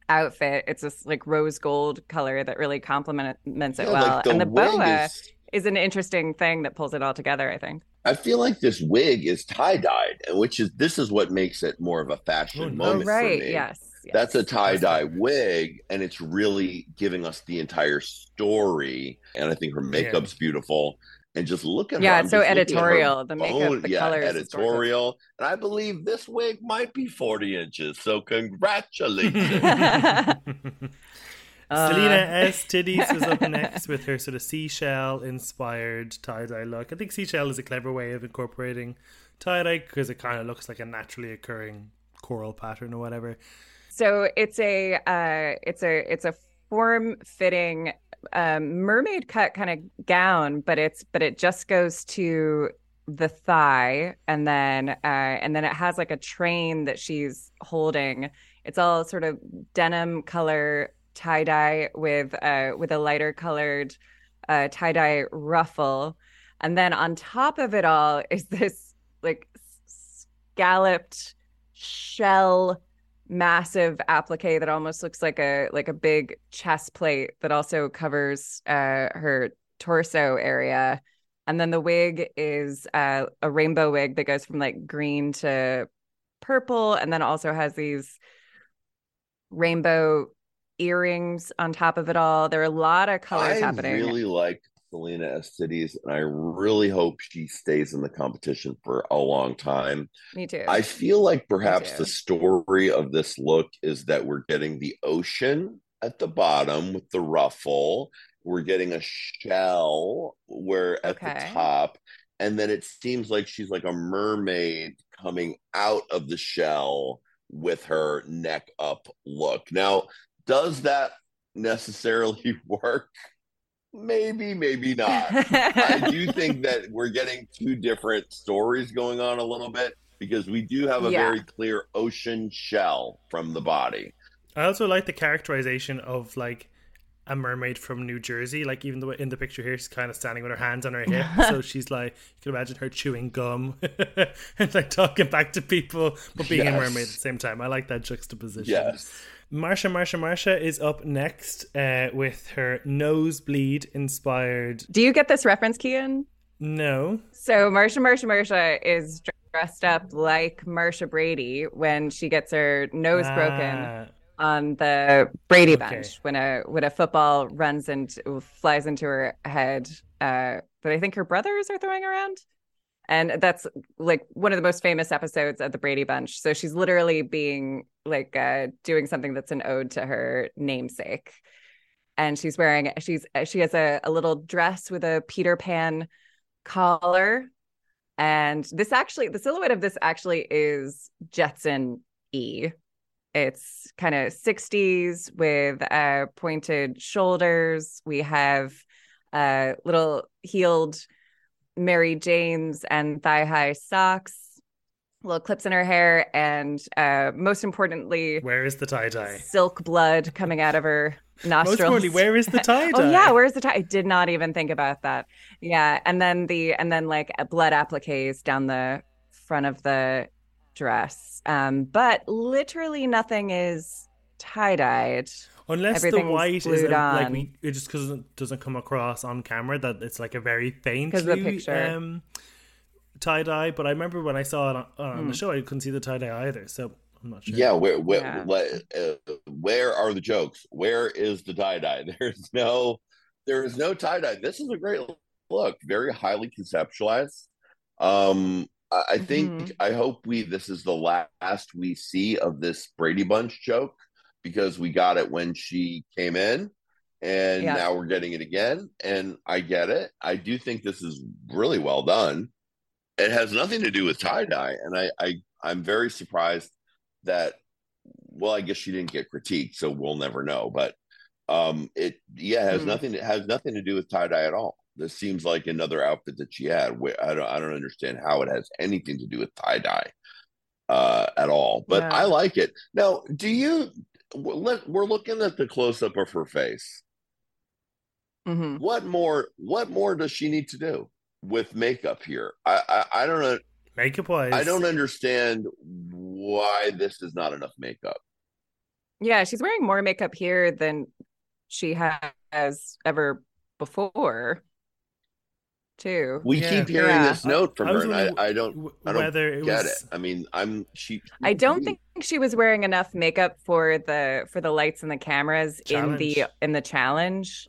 outfit. It's this like rose gold color that really complements it Yeah, well. like, and the boa is- is an interesting thing that pulls it all together, I think. I feel like this wig is tie dyed, and which is this is what makes it more of a fashion Oh, moment oh, right. for me. Yes. yes. That's a tie dye wig, and it's really giving us the entire story. And I think her makeup's beautiful. And just look at Yeah, her. I'm it's so just her editorial. The makeup, bone- the yeah, colors. is gorgeous. editorial. And I believe this wig might be 40 inches. So congratulations. [LAUGHS] [LAUGHS] [LAUGHS] Uh, Salina EsTitties was up [LAUGHS] next with her sort of seashell inspired tie dye look. I think seashell is a clever way of incorporating tie dye because it kind of looks like a naturally occurring coral pattern or whatever. So it's a uh, it's a it's a form fitting um, mermaid cut kind of gown, but it's but it just goes to the thigh, and then uh, and then it has like a train that she's holding. It's all sort of denim color tie dye with uh, with a lighter colored uh, tie dye ruffle, and then on top of it all is this like scalloped shell massive applique that almost looks like a like a big chest plate that also covers uh her torso area. And then the wig is uh, a rainbow wig that goes from like green to purple and then also has these rainbow earrings on top of it all there are a lot of colors I happening I really like Salina EsTitties, and I really hope she stays in the competition for a long time. me too I feel like perhaps the story of this look is that we're getting the ocean at the bottom with the ruffle. We're getting a shell where at the top, and then it seems like she's like a mermaid coming out of the shell with her neck up look. Now, does that necessarily [LAUGHS] work? Maybe, maybe not. I do think [LAUGHS] that we're getting two different stories going on a little bit because we do have a Yeah. very clear ocean shell from the body. I also like the characterization of like a mermaid from New Jersey. Like even though in the picture here, she's kind of standing with her hands on her hip, [LAUGHS] so she's like you can imagine her chewing gum and like talking back to people, but being a mermaid at the same time. I like that juxtaposition. Yes. Marcia, Marcia, Marcia is up next uh, with her nosebleed inspired. do you get this reference Cian No, So Marcia, Marcia, Marcia is dressed up like Marcia Brady when she gets her nose broken Ah, on the Brady Okay. bench when a when a football runs and flies into her head. Uh, that I think her brothers are throwing around, and that's like one of the most famous episodes of the Brady Bunch. So she's literally being like uh, doing something that's an ode to her namesake. And she's wearing she's she has a, a little dress with a Peter Pan collar. And this actually, the silhouette of this actually is Jetson E. It's kind of 60s with uh, pointed shoulders. We have uh, little heeled Mary Janes and thigh high socks. little clips in her hair, and uh, most importantly, Where is the tie dye? silk blood coming out of her nostrils. Most importantly, where is the [LAUGHS] tie dye? Oh yeah, where's the tie? I did not even think about that. Yeah, and then the and then like blood appliques down the front of the dress. Um, but literally nothing is tie dyed. Unless the white is glued like on. we, it just because it doesn't come across on camera that it's like a very faint of the picture. um, tie dye. But I remember when I saw it on, on Hmm. the show, I couldn't see the tie dye either. So I'm not sure. Yeah, where where Yeah. le- uh, where are the jokes? Where is the tie dye? [LAUGHS] There's no there is no tie dye. This is a great look, very highly conceptualized. Um, I, I think Mhm. I hope we this is the last we see of this Brady Bunch joke because we got it when she came in. And Yeah. now we're getting it again. And I get it. I do think this is really well done. It has nothing to do with tie dye. And I, I I'm very surprised that well i guess she didn't get critiqued so we'll never know but um it yeah has Hmm. nothing it has nothing to do with tie-dye at all this seems like another outfit that she had where i don't i don't understand how it has anything to do with tie-dye uh at all but Yeah. i like it now do you we're looking at the close-up of her face. Hmm what more what more does she need to do with makeup here? I i, I don't know. Makeup wise, i don't understand why this is not enough makeup. Yeah, she's wearing more makeup here than she has ever before, too. We Yeah. keep hearing Yeah. this note from I her, was and I, I don't w- I don't whether it get was it. I mean, I'm she. I don't mm. think she was wearing enough makeup for the for the lights and the cameras in the in the challenge.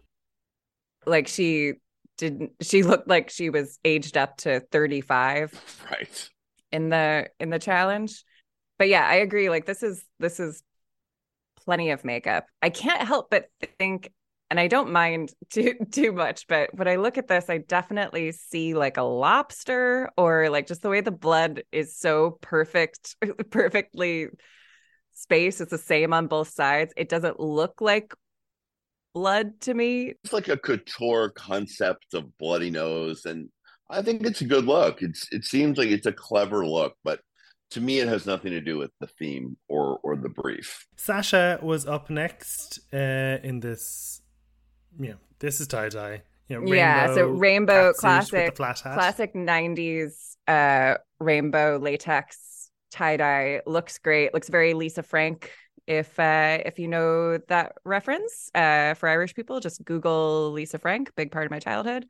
Like she didn't she looked like she was aged up to 35 [LAUGHS] right. in the in the challenge. But yeah, I agree like this is this is plenty of makeup. I can't help but think and I don't mind [LAUGHS] too too much, but when I look at this, I definitely see like a lobster or like just the way the blood is so perfect, [LAUGHS] perfectly spaced. It's the same on both sides. It doesn't look like blood to me. It's like a couture concept of bloody nose, and I think it's a good look. It's it seems like it's a clever look, but to me, it has nothing to do with the theme or or the brief. Sasha was up next uh, in this. You know, this is tie dye. You know, yeah, so rainbow classic the flat hat. classic 90s uh rainbow latex tie-dye looks great looks very lisa frank if uh if you know that reference uh for irish people just google lisa frank big part of my childhood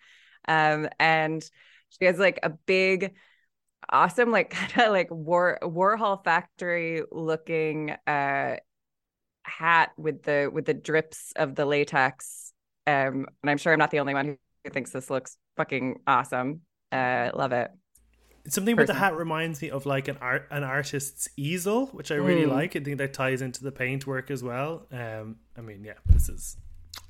um and she has like a big awesome like [LAUGHS] kind of like war warhol factory looking uh hat with the with the drips of the latex um and i'm sure i'm not the only one who who thinks this looks fucking awesome uh love it Something with the hat reminds me of like an art an artist's easel, which I really Mm. like. I think that ties into the paintwork as well. Um, I mean, yeah, this is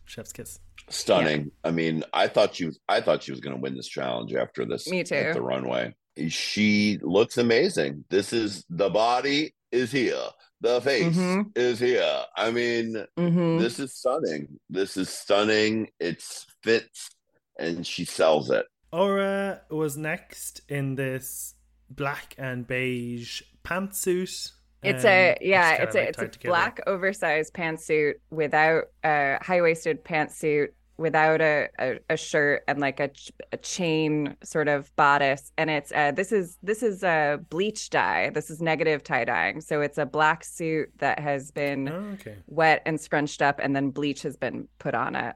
chef's kiss. Stunning. I mean, I thought she was. I thought she was going to win this challenge after this. Me too. At the runway, she looks amazing. This is the body is here. The face Mhm. is here. I mean, Mhm. this is stunning. This is stunning. It's fits, and she sells it. Aura was next in this black and beige pantsuit. It's um, a yeah, kinda, it's a it's a together. black oversized pantsuit without a high waisted pantsuit without a, a a shirt and like a ch- a chain sort of bodice and it's uh this is this is a bleach dye this is negative tie dyeing so it's a black suit that has been Oh, okay. wet and scrunched up and then bleach has been put on it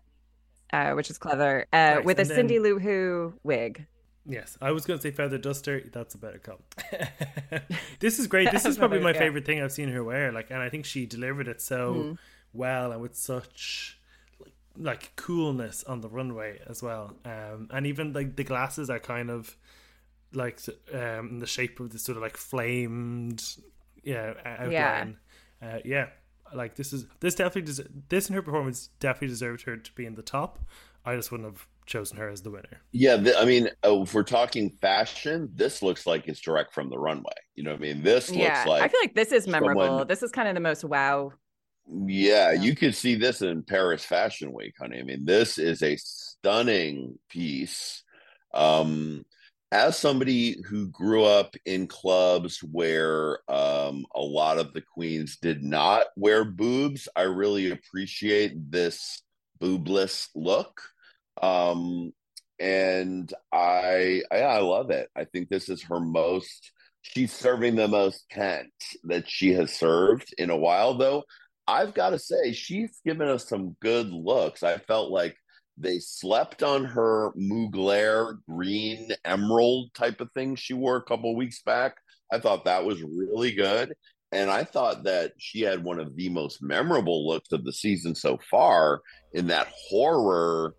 uh which is clever uh Nice. with a then- Cindy Lou Who wig Yes, I was going to say feather duster. That's a better call. [LAUGHS] this is great. This is probably my Yeah. favorite thing I've seen her wear. Like, and I think she delivered it so Mhm. well and with such like, like coolness on the runway as well. Um, and even like the glasses are kind of like um in the shape of this sort of like flamed, yeah, outline. Yeah. Uh, yeah. Like this is this definitely des- this and her performance definitely deserved her to be in the top. I just wouldn't have chosen her as the winner. Yeah, th- I mean, uh, if we're talking fashion, this looks like it's direct from the runway. You know what I mean? This looks yeah like I feel like this is memorable someone- this is kind of the most wow Yeah, Yeah. you could see this in Paris Fashion Week, honey. I mean, this is a stunning piece. Um, as somebody who grew up in clubs where um, a lot of the queens did not wear boobs, I really appreciate this boobless look. Um, and I, I, I love it. I think this is her most. She's serving the most tent that she has served in a while, though. I've got to say, she's given us some good looks. I felt like they slept on her Mugler green emerald type of thing she wore a couple weeks back. I thought that was really good. And I thought that she had one of the most memorable looks of the season so far in that horror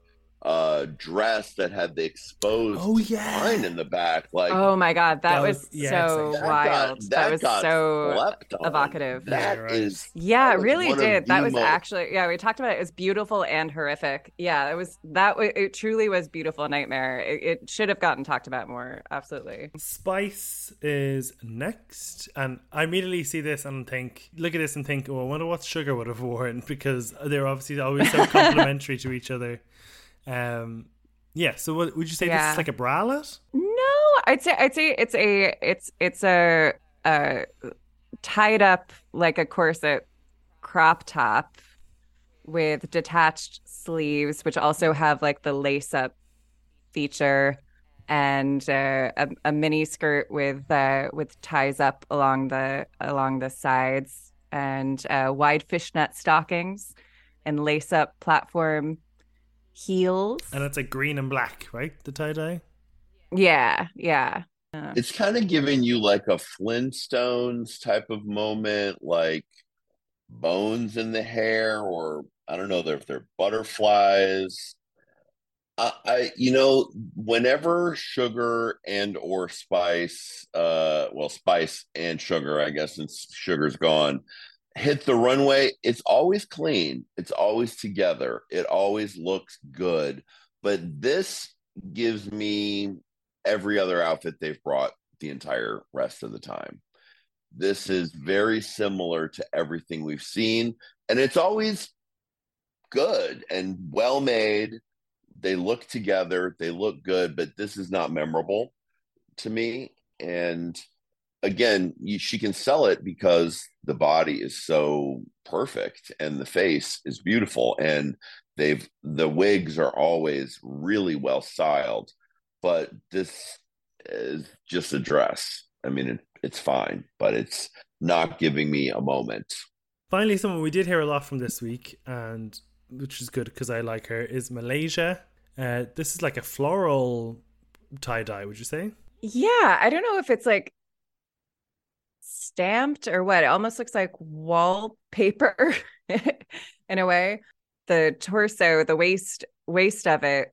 uh dress that had the exposed Oh, yeah. spine in the back. Like Oh my god, that, That was, was- yeah, so exactly. wild. That, was got so slept on. evocative. That Yeah, right. is- Yeah, that it really did. That was most- actually yeah. We talked about it. It was beautiful and horrific. Yeah, it was that. wa- It truly was beautiful nightmare. It, it should have gotten talked about more. Absolutely. Spice is next, and I immediately see this and think, look at this and think, oh, I wonder what Sugar would have worn because they're obviously always so [LAUGHS] complimentary to each other. Um, yeah. So, what would you say? This is like a bralette? No, I'd say I'd say it's a it's it's a, a tied up like a corset crop top with detached sleeves, which also have like the lace up feature and uh, a, a mini skirt with uh, with ties up along the along the sides and uh, wide fishnet stockings and lace up platform heels. And it's like green and black, right? The tie dye. Yeah, yeah. Uh, It's kind of giving you like a Flintstones type of moment, like bones in the hair, or I don't know if they're butterflies. I, I you know, whenever sugar and or spice, uh, well, spice and sugar, I guess, since sugar's gone, hit the runway, it's always clean. It's always together. It always looks good. But this gives me every other outfit they've brought the entire rest of the time. This is very similar to everything we've seen, and it's always good and well made. They look together, they look good, but this is not memorable to me. And again, you, she can sell it because the body is so perfect and the face is beautiful, and they've the wigs are always really well styled. But this is just a dress. I mean, it, it's fine, but it's not giving me a moment. Finally, someone we did hear a lot from this week, and which is good because I like her, is Malaysia. Uh, this is like a floral tie dye, would you say? Yeah, I don't know if it's like stamped or what. It almost looks like wallpaper [LAUGHS] in a way. The torso, the waist waist of it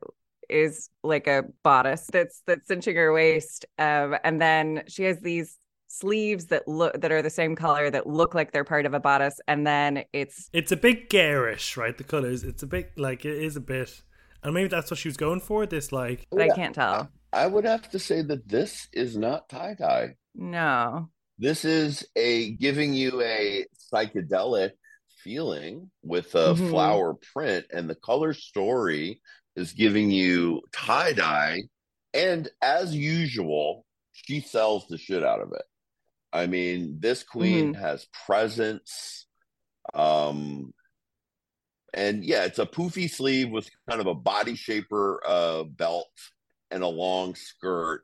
is like a bodice that's that's cinching her waist. Um, and then she has these sleeves that look that are the same color that look like they're part of a bodice. And then it's It's a bit garish, right? The colors. It's a bit like it is a bit, and maybe that's what she was going for. This like but I can't tell. I would have to say that this is not tie dye. No. This is a giving you a psychedelic feeling with a Mhm. flower print, and the color story is giving you tie dye. And as usual, she sells the shit out of it. I mean, this queen has presence. Um, and yeah, it's a poofy sleeve with kind of a body shaper uh, belt and a long skirt.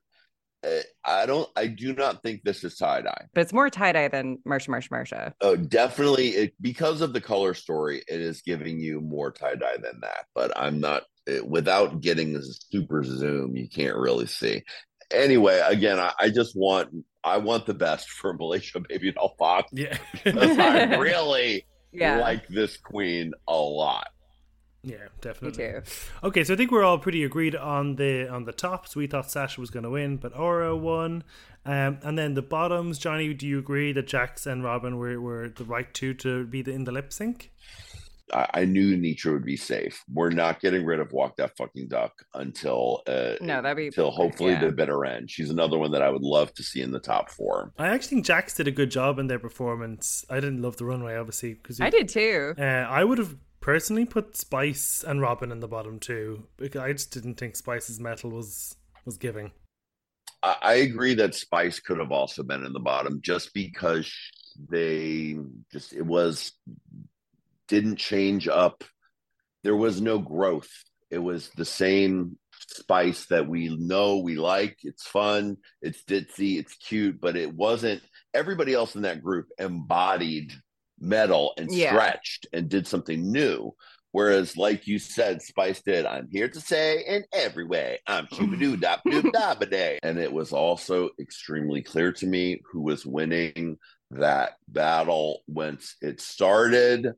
Uh, I don't. I do not think this is tie dye. But it's more tie-dye than Marcia Marcia Marcia. Oh, definitely. It, because of the color story, it is giving you more tie dye than that. But I'm not. It, without getting a super zoom, you can't really see. Anyway, again, I, I just want. I want the best [LAUGHS] for Malaysia Baby Doll Fox. yeah, because I [LAUGHS] really Yeah. like this queen a lot. Yeah, Me definitely. too. Okay, so I think we're all pretty agreed on the on the tops. We thought Sasha was going to win, but Aura won. Um, and then the bottoms, Jonny, do you agree that Jax and Robin were, were the right two to be the, in the lip sync? I, I knew Nitra would be safe. We're not getting rid of Walk That Fucking Duck until uh, No, that'd be until hopefully yeah. the bitter end. She's another one that I would love to see in the top four. I actually think Jax did a good job in their performance. I didn't love the runway, obviously, because I did too. Uh, I would have personally put Spice and Robin in the bottom too, because I just didn't think Spice's metal was was giving. I agree that Spice could have also been in the bottom just because they just it was didn't change up. There was no growth. It was the same spice that we know we like. It's fun, it's ditzy, it's cute, but it wasn't everybody else in that group embodied metal and Yeah. stretched and did something new. Whereas, like you said, Spice did, I'm here to say in every way, I'm doo dop doop da day. And it was also extremely clear to me who was winning that battle once it started.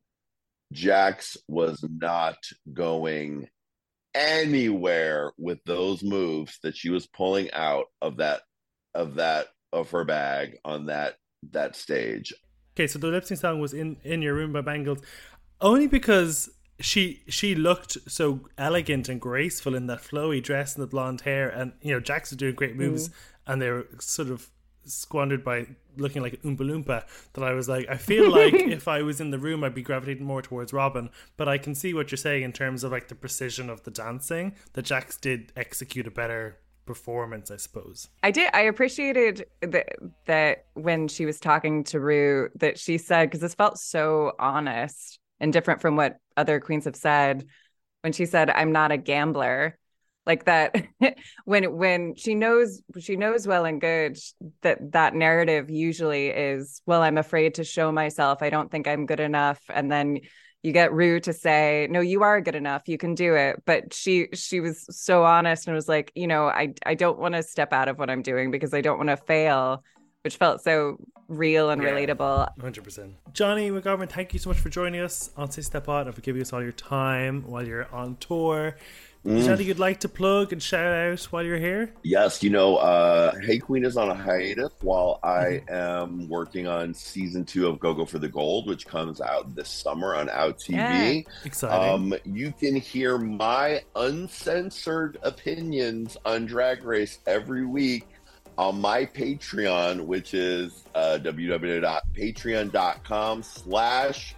Jax was not going anywhere with those moves that she was pulling out of that of that of her bag on that that stage. Okay, so the lip sync song was in in your room by Bangles, only because she she looked so elegant and graceful in that flowy dress and the blonde hair, and you know Jax was doing great mm. moves, and they were sort of squandered by looking like an Oompa Loompa. That I was like, I feel [LAUGHS] like if I was in the room, I'd be gravitating more towards Robin. But I can see what you're saying in terms of like the precision of the dancing. That Jax did execute a better performance, I suppose. I did. I appreciated that that when she was talking to Ru, that she said because this felt so honest and different from what other queens have said. When she said, "I'm not a gambler," like that. [LAUGHS] when when she knows she knows well and good that that narrative usually is, "Well, I'm afraid to show myself. I don't think I'm good enough," and then you get Ru to say, "No, you are good enough. You can do it." But she she was so honest and was like, "You know, I I don't want to step out of what I'm doing because I don't want to fail," which felt so real and Yeah. relatable. 100%. Jonny McGovern, thank you so much for joining us on Say Step Out and for giving us all your time while you're on tour. Is there anything you'd like to plug and shout out while you're here? Yes, you know, uh, Hey Qween is on a hiatus while I am working on season two of Go Go for the Gold, which comes out this summer on Out TV. Exciting. Um, you can hear my uncensored opinions on Drag Race every week on my Patreon, which is uh, www.patreon.com slash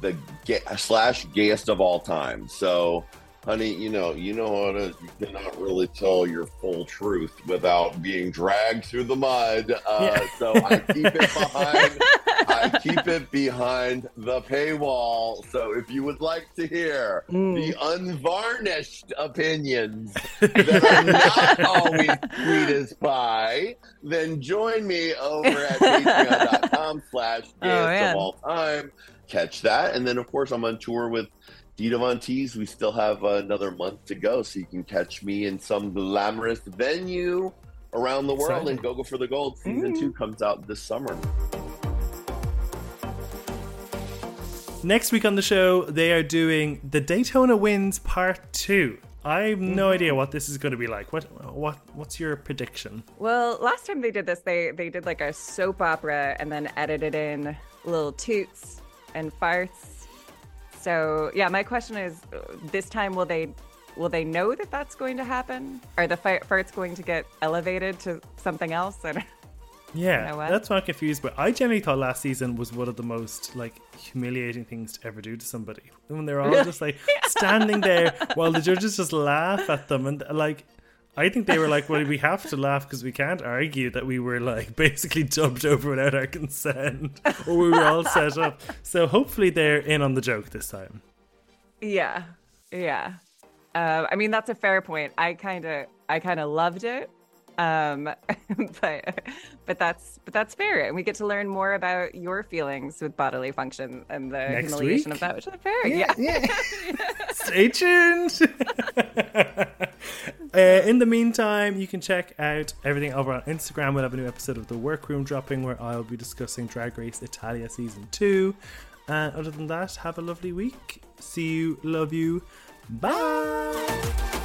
the ga- slash gayest of all time. So, honey, you know, you know how to you cannot really tell your full truth without being dragged through the mud. Uh, Yeah. So I keep it behind. I keep it behind the paywall. So if you would like to hear Mm. the unvarnished opinions [LAUGHS] that are not always sweet as pie, then join me over at [LAUGHS] patreon.com slash Oh, man. of all time. Catch that. And then, of course, I'm on tour with Dita Von Teese. We still have another month to go, so you can catch me in some glamorous venue around the world. Exciting. And Go Go for the Gold season Mm. two comes out this summer. Next week on the show, they are doing the Daytona Wind Part 2. I have no idea what this is going to be like. What what what's your prediction? Well, last time they did this, they they did like a soap opera and then edited in little toots and farts. So yeah, my question is, uh, this time will they will they know that that's going to happen? Are the farts going to get elevated to something else? [LAUGHS] I Yeah, what? that's what I'm confused. But I generally thought last season was one of the most like humiliating things to ever do to somebody. When they're all [LAUGHS] just like standing there while the judges just laugh at them, and like I think they were like, "Well, we have to laugh because we can't argue that we were like basically dubbed over without our consent, or we were all set up." So hopefully they're in on the joke this time. yeah, yeah. Uh, I mean, that's a fair point. I kind of I kind of loved it. Um, [LAUGHS] but but that's but that's fair, and we get to learn more about your feelings with bodily function and the Next humiliation week? of that, which is fair. Yeah, [LAUGHS] Stay tuned. [LAUGHS] uh, in the meantime, you can check out everything over on Instagram. We'll have a new episode of The Workroom dropping where I'll be discussing Drag Race Italia Season 2. And other than that, have a lovely week. See you, love you. Bye.